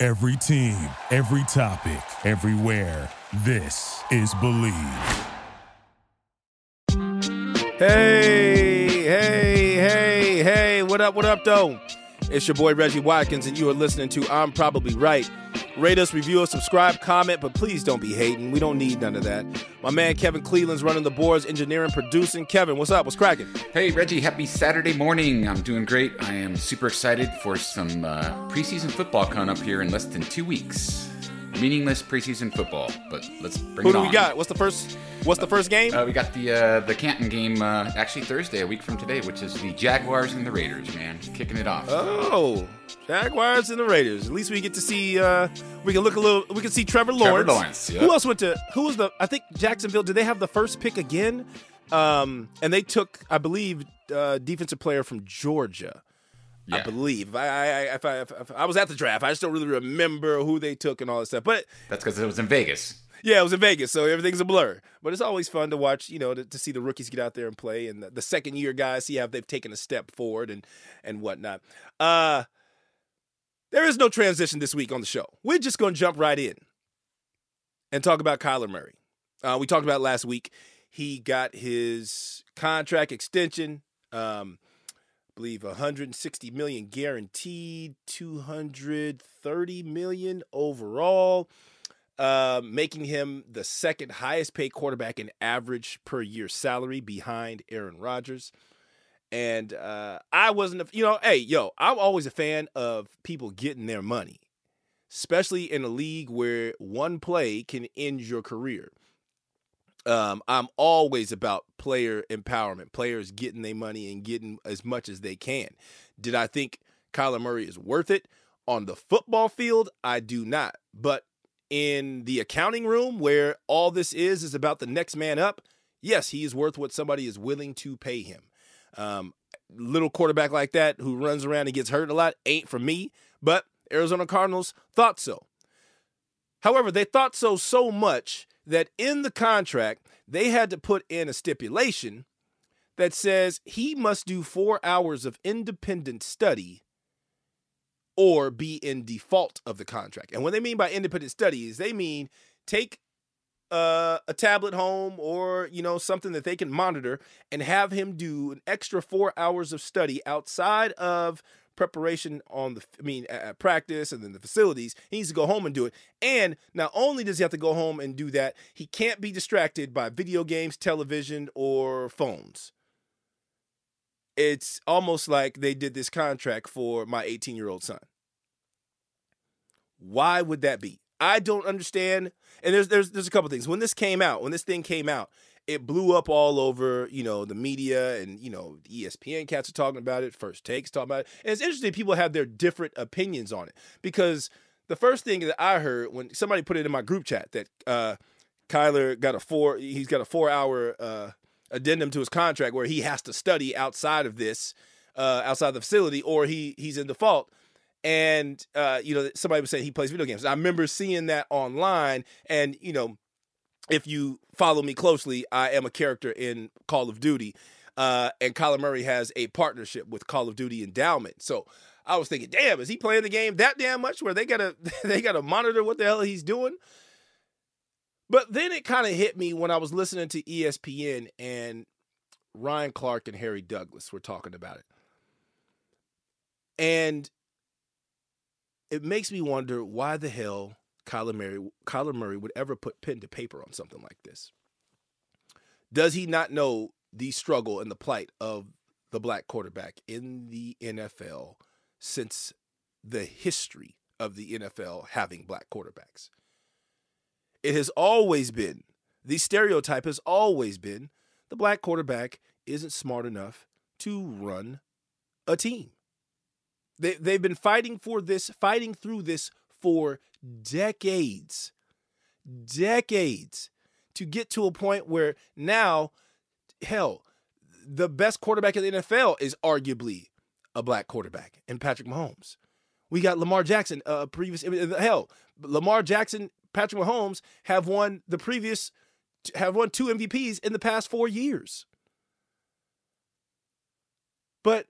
Every team, every topic, everywhere. This is Believe. Hey, hey, hey, hey, what up, what up, though? It's your boy Reggie Watkins, and you are listening to I'm Probably Right. Rate us, review us, subscribe, comment, but please don't be hating. We don't need none of that. My man Kevin Cleveland's running the boards, engineering, producing. Kevin, what's up? What's cracking? Hey, Reggie, happy Saturday morning. I'm doing great. I am super excited for some uh, preseason football coming up here in less than two weeks. Meaningless preseason football, but let's bring Who it do on. we got? What's the first? What's the first game? Uh, we got the uh, the Canton game uh, actually Thursday, a week from today, which is the Jaguars and the Raiders. Man, kicking it off. Oh, Jaguars and the Raiders. At least we get to see. Uh, we can look a little. We can see Trevor Lawrence. Trevor Lawrence. Lawrence, yep. Who else went to? Who was the? I think Jacksonville. Did they have the first pick again? Um, and they took, I believe, uh, defensive player from Georgia. I believe. I, I, I, if I, if, I was at the draft. I just don't really remember who they took and all that stuff. But That's because it was in Vegas. yeah, it was in Vegas, so everything's a blur. But it's always fun to watch, you know, to, to see the rookies get out there and play, and the, the second year guys see how they've taken a step forward and and whatnot. Uh, there is no transition this week on the show. We're just going to jump right in and talk about Kyler Murray. Uh, we talked about last week. He got his contract extension. Um, believe 160 million guaranteed, 230 million overall uh, making him the second highest paid quarterback in average per year salary behind Aaron Rodgers. And uh, I wasn't, a, you know, hey, yo, I'm always a fan of people getting their money, especially in a league where one play can end your career. Um, I'm always about player empowerment, players getting their money and getting as much as they can. Did I think Kyler Murray is worth it on the football field? I do not. But in the accounting room where all this is is about the next man up, yes, he is worth what somebody is willing to pay him. Um, little quarterback like that who runs around and gets hurt a lot ain't for me, but Arizona Cardinals thought so. However, they thought so so much that in the contract, they had to put in a stipulation that says he must do four hours of independent study or be in default of the contract. And what they mean by independent study is they mean take uh, a tablet home or you know something that they can monitor and have him do an extra four hours of study outside of preparation on the I mean at practice and then the facilities. He needs to go home and do it. And not only does he have to go home and do that, he can't be distracted by video games, television, or phones it's almost like they did this contract for my 18 year old son. Why would that be? I don't understand. And there's there's there's a couple things. When this came out, when this thing came out, it blew up all over, you know, the media and you know, ESPN cats are talking about it, first takes talking about it. And it's interesting people have their different opinions on it. Because the first thing that I heard when somebody put it in my group chat that uh Kyler got a four he's got a four hour uh addendum to his contract where he has to study outside of this, uh, outside the facility, or he he's in default. And uh, you know, somebody was saying he plays video games. I remember seeing that online, and you know, if you follow me closely, I am a character in Call of Duty, uh, and Kyler Murray has a partnership with Call of Duty Endowment. So I was thinking, damn, is he playing the game that damn much where they gotta they gotta monitor what the hell he's doing? But then it kind of hit me when I was listening to ESPN and Ryan Clark and Harry Douglas were talking about it. And it makes me wonder why the hell Kyler Murray, Kyler Murray would ever put pen to paper on something like this. Does he not know the struggle and the plight of the black quarterback in the NFL since the history of the NFL having black quarterbacks? It has always been, the stereotype has always been the black quarterback isn't smart enough to run a team. They, they've been fighting for this, fighting through this for decades, decades to get to a point where now, hell, the best quarterback in the NFL is arguably a black quarterback in Patrick Mahomes. We got Lamar Jackson, uh, previous hell, Lamar Jackson, Patrick Mahomes have won the previous have won two MVPs in the past 4 years. But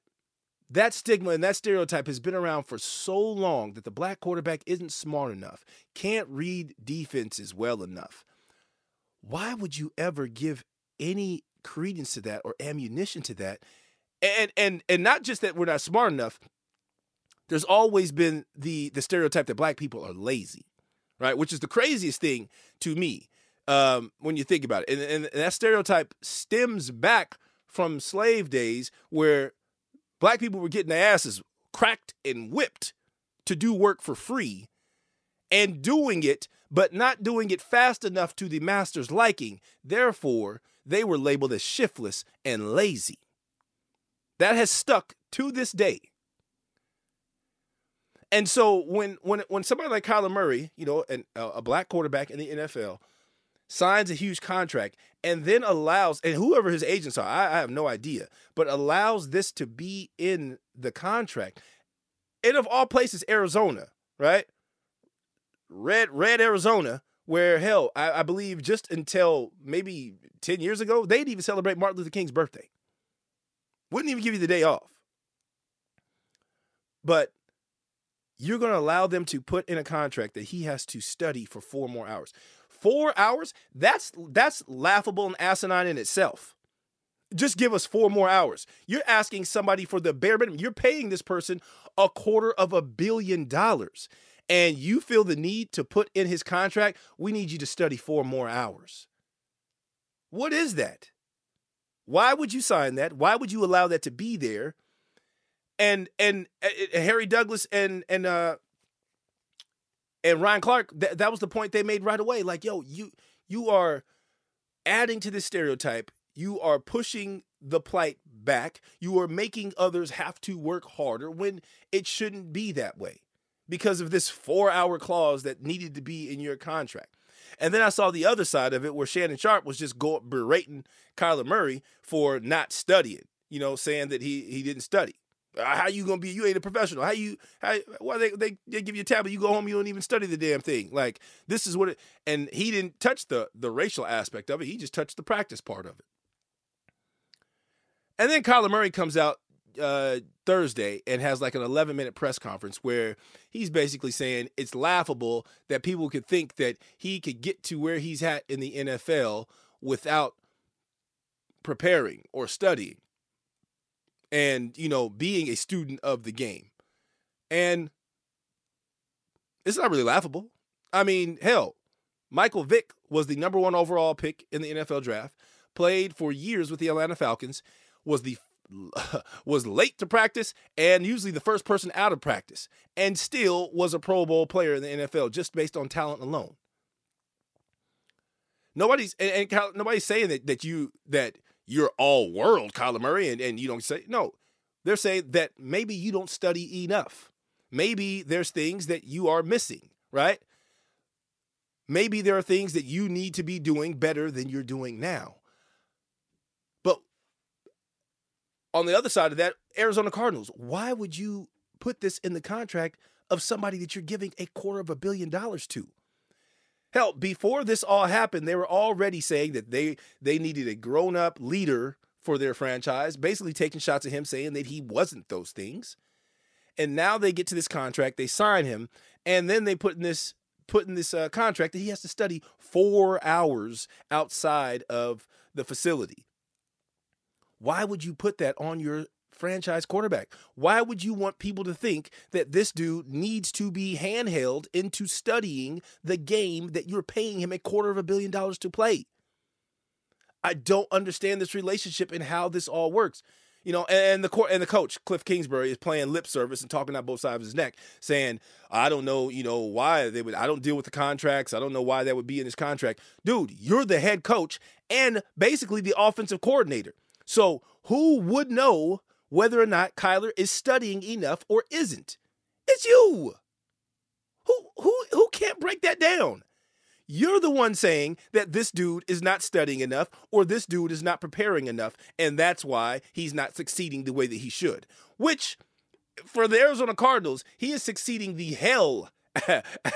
that stigma and that stereotype has been around for so long that the black quarterback isn't smart enough, can't read defenses well enough. Why would you ever give any credence to that or ammunition to that? And and and not just that we're not smart enough. There's always been the the stereotype that black people are lazy, right? Which is the craziest thing to me um, when you think about it. And, and, and that stereotype stems back from slave days where black people were getting their asses cracked and whipped to do work for free and doing it, but not doing it fast enough to the master's liking. Therefore, they were labeled as shiftless and lazy. That has stuck to this day. And so when when when somebody like Kyler Murray, you know, an, a black quarterback in the NFL, signs a huge contract and then allows, and whoever his agents are, I, I have no idea, but allows this to be in the contract. And of all places, Arizona, right? Red, red Arizona, where hell, I, I believe just until maybe 10 years ago, they'd even celebrate Martin Luther King's birthday. Wouldn't even give you the day off. But you're going to allow them to put in a contract that he has to study for four more hours. Four hours? That's that's laughable and asinine in itself. Just give us four more hours. You're asking somebody for the bare minimum. You're paying this person a quarter of a billion dollars. And you feel the need to put in his contract, we need you to study four more hours. What is that? Why would you sign that? Why would you allow that to be there? And and, and uh, Harry Douglas and and uh and Ryan Clark, th- that was the point they made right away. Like, yo, you you are adding to this stereotype. You are pushing the plight back. You are making others have to work harder when it shouldn't be that way because of this four hour clause that needed to be in your contract. And then I saw the other side of it where Shannon Sharpe was just go berating Kyler Murray for not studying, you know, saying that he he didn't study. Uh, how you gonna be? You ain't a professional. How you? How? Why they, they they give you a tablet? You go home. You don't even study the damn thing. Like this is what it. And he didn't touch the the racial aspect of it. He just touched the practice part of it. And then Kyler Murray comes out uh, Thursday and has like an 11 minute press conference where he's basically saying it's laughable that people could think that he could get to where he's at in the NFL without preparing or studying and you know being a student of the game. And it's not really laughable. I mean hell michael vick was the number one overall pick in the nfl draft played for years with the atlanta falcons was the was late to practice and usually the first person out of practice and still was a pro bowl player in the nfl just based on talent alone. Nobody's and, and nobody's saying that that you that you're all world, Kyler Murray, and, and you don't say no. They're saying that maybe you don't study enough. Maybe there's things that you are missing, right? Maybe there are things that you need to be doing better than you're doing now. But on the other side of that, Arizona Cardinals, why would you put this in the contract of somebody that you're giving a quarter of a billion dollars to? Hell, before this all happened, they were already saying that they they needed a grown-up leader for their franchise, basically taking shots at him saying that he wasn't those things. And now they get to this contract, they sign him, and then they put in this put in this uh, contract that he has to study 4 hours outside of the facility. Why would you put that on your franchise quarterback. Why would you want people to think that this dude needs to be handheld into studying the game that you're paying him a quarter of a billion dollars to play? I don't understand this relationship and how this all works. You know, and the court and the coach Cliff Kingsbury is playing lip service and talking out both sides of his neck, saying, "I don't know, you know, why they would. I don't deal with the contracts. I don't know why that would be in this contract, dude. You're the head coach and basically the offensive coordinator. So who would know whether or not Kyler is studying enough or isn't. It's you. Who who who can't break that down. You're the one saying that this dude is not studying enough or this dude is not preparing enough, and that's why he's not succeeding the way that he should. Which, for the Arizona Cardinals, he is succeeding the hell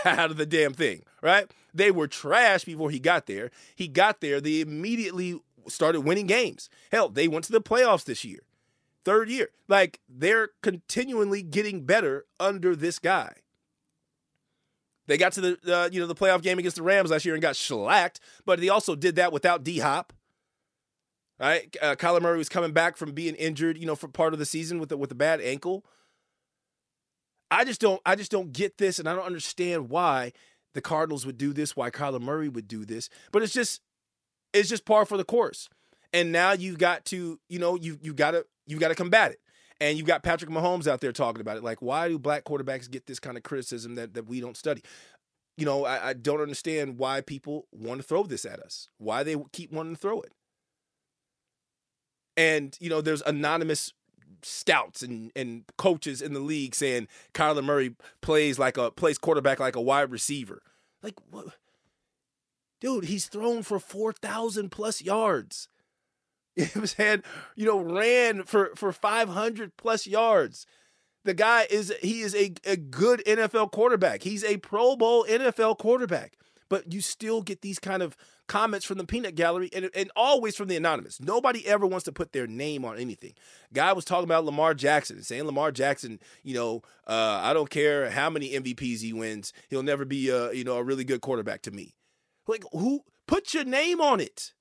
out of the damn thing, right? They were trash before he got there. He got there, they immediately started winning games. Hell, they went to the playoffs this year. Third year. Like they're continually getting better under this guy. They got to the uh, you know the playoff game against the Rams last year and got shellacked, but they also did that without D Hop. Right, uh, Kyler Murray was coming back from being injured, you know, for part of the season with with a bad ankle. I just don't I just don't get this, and I don't understand why the Cardinals would do this, why Kyler Murray would do this. But it's just it's just par for the course. And now you've got to, you know, you you got to you got to combat it. And you've got Patrick Mahomes out there talking about it. Like, why do black quarterbacks get this kind of criticism that, that we don't study? You know, I, I don't understand why people want to throw this at us, why they keep wanting to throw it. And, you know, there's anonymous stouts and, and coaches in the league saying Kyler Murray plays like a plays quarterback like a wide receiver. Like what? Dude, he's thrown for 4,000 plus yards. You was saying? You know, ran for, for 500 plus yards. The guy is he is a, a good NFL quarterback. He's a Pro Bowl NFL quarterback. But you still get these kind of comments from the peanut gallery and, and always from the anonymous. Nobody ever wants to put their name on anything. Guy was talking about Lamar Jackson, saying Lamar Jackson, you know, uh, I don't care how many MVPs he wins, he'll never be a, you know, a really good quarterback to me. Like who put your name on it?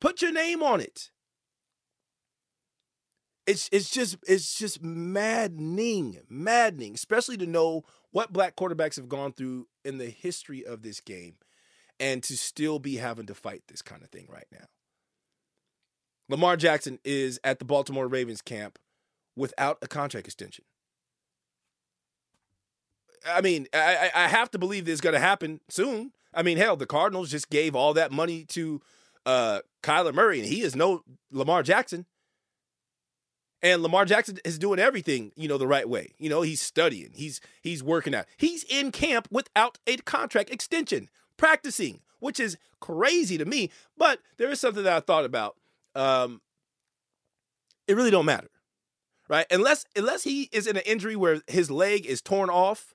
Put your name on it. It's it's just it's just maddening, maddening, especially to know what black quarterbacks have gone through in the history of this game and to still be having to fight this kind of thing right now. Lamar Jackson is at the Baltimore Ravens camp without a contract extension. I mean, I, I have to believe this is going to happen soon. I mean, hell, the Cardinals just gave all that money to uh, Kyler Murray, and he is no Lamar Jackson. And Lamar Jackson is doing everything, you know, the right way. You know, he's studying, he's he's working out. He's in camp without a contract extension, practicing, which is crazy to me. But there is something that I thought about. Um, it really don't matter, right? Unless unless he is in an injury where his leg is torn off,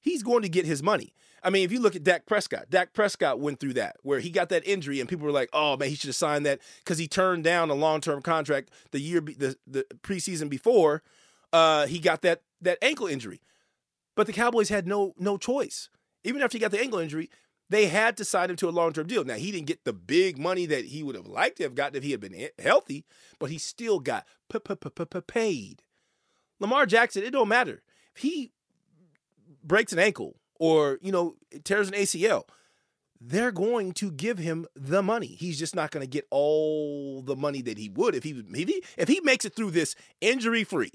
he's going to get his money. I mean, if you look at Dak Prescott, Dak Prescott went through that where he got that injury, and people were like, "Oh man, he should have signed that because he turned down a long term contract the year the the preseason before. Uh, he got that that ankle injury, but the Cowboys had no no choice. Even after he got the ankle injury, they had to sign him to a long term deal. Now he didn't get the big money that he would have liked to have gotten if he had been healthy, but he still got paid. Lamar Jackson, it don't matter if he breaks an ankle or you know tears an ACL, they're going to give him the money. He's just not going to get all the money that he would if he if if he makes it through this injury free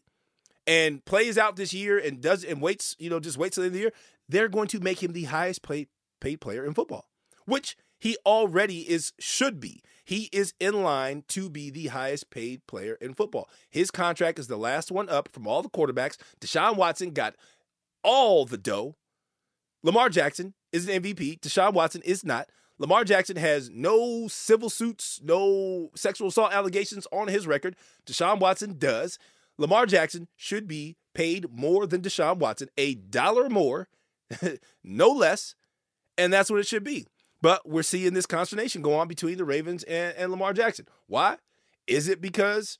and plays out this year and does and waits you know just waits till the end of the year. They're going to make him the highest paid paid player in football, which he already is should be. He is in line to be the highest paid player in football. His contract is the last one up from all the quarterbacks. Deshaun Watson got all the dough Lamar Jackson is an MVP. Deshaun Watson is not. Lamar Jackson has no civil suits, no sexual assault allegations on his record. Deshaun Watson does. Lamar Jackson should be paid more than Deshaun Watson, a dollar more, no less, and that's what it should be. But we're seeing this consternation go on between the Ravens and, and Lamar Jackson. Why? Is it because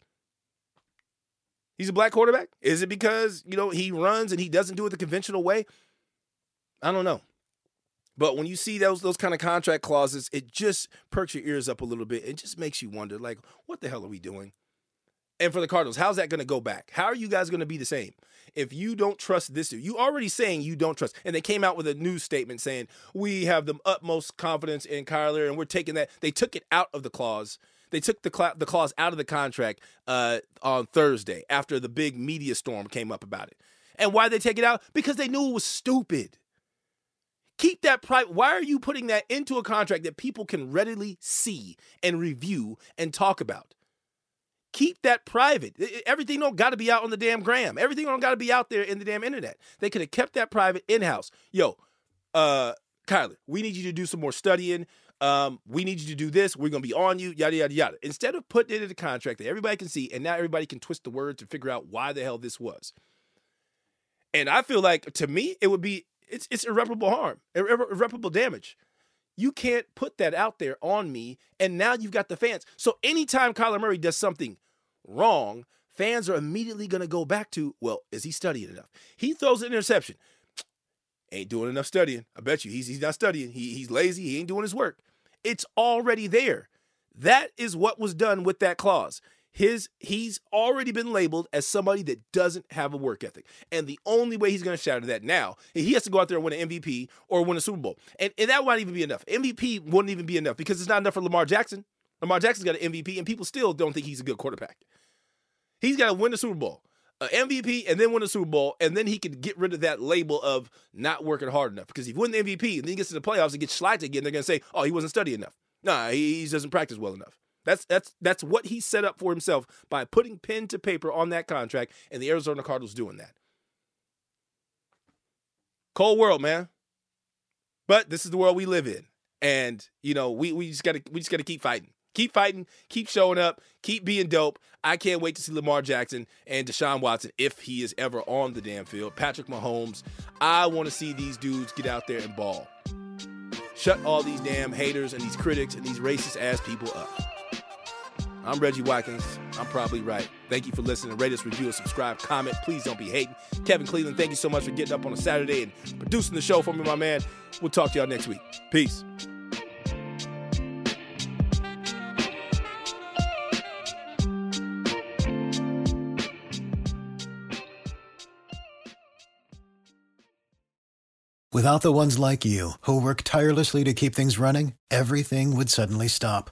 he's a black quarterback? Is it because, you know, he runs and he doesn't do it the conventional way? I don't know. But when you see those those kind of contract clauses, it just perks your ears up a little bit. It just makes you wonder, like, what the hell are we doing? And for the Cardinals, how's that going to go back? How are you guys going to be the same? If you don't trust this, you already saying you don't trust, and they came out with a news statement saying we have the utmost confidence in Kyler, and we're taking that. They took it out of the clause. They took the cl- the clause out of the contract uh, on Thursday after the big media storm came up about it. And why they take it out? Because they knew it was stupid. Keep that private. Why are you putting that into a contract that people can readily see and review and talk about? Keep that private. Everything don't got to be out on the damn gram. Everything don't got to be out there in the damn internet. They could have kept that private in house. Yo, uh, Kyler, we need you to do some more studying. Um, we need you to do this. We're gonna be on you, yada yada yada. Instead of putting it in the contract that everybody can see, and now everybody can twist the words and figure out why the hell this was. And I feel like to me, it would be it's it's irreparable harm, irre- irreparable damage. You can't put that out there on me, and now you've got the fans. So anytime Kyler Murray does something wrong, fans are immediately gonna go back to, well, is he studying enough? He throws an interception. Ain't doing enough studying. I bet you he's he's not studying. He he's lazy. He ain't doing his work. It's already there. That is what was done with that clause. His he's already been labeled as somebody that doesn't have a work ethic. And the only way he's going to shatter that now, he has to go out there and win an MVP or win a Super Bowl. And, and that wouldn't even be enough. MVP wouldn't even be enough because it's not enough for Lamar Jackson. Lamar Jackson's got an MVP, and people still don't think he's a good quarterback. He's got to win the Super Bowl, an MVP, and then win the Super Bowl, and then he can get rid of that label of not working hard enough. Because if he wins the MVP and then he gets to the playoffs and gets slighted again, they're going to say, "Oh, he wasn't studying enough." Nah, he, he doesn't practice well enough. That's that's that's what he set up for himself by putting pen to paper on that contract, and the Arizona Cardinals doing that. Cold world, man. But this is the world we live in, and you know we we just gotta we just gotta keep fighting, keep fighting, keep showing up, keep being dope. I can't wait to see Lamar Jackson and Deshaun Watson if he is ever on the damn field. Patrick Mahomes. I want to see these dudes get out there and ball. Shut all these damn haters and these critics and these racist ass people up. I'm Reggie Watkins. I'm probably right. Thank you for listening. Rate us, review, subscribe. Comment. Please don't be hating. Kevin Cleveland, thank you so much for getting up on a Saturday and producing the show for me, my man. We'll talk to y'all next week. Peace. Without the ones like you, who work tirelessly to keep things running, everything would suddenly stop.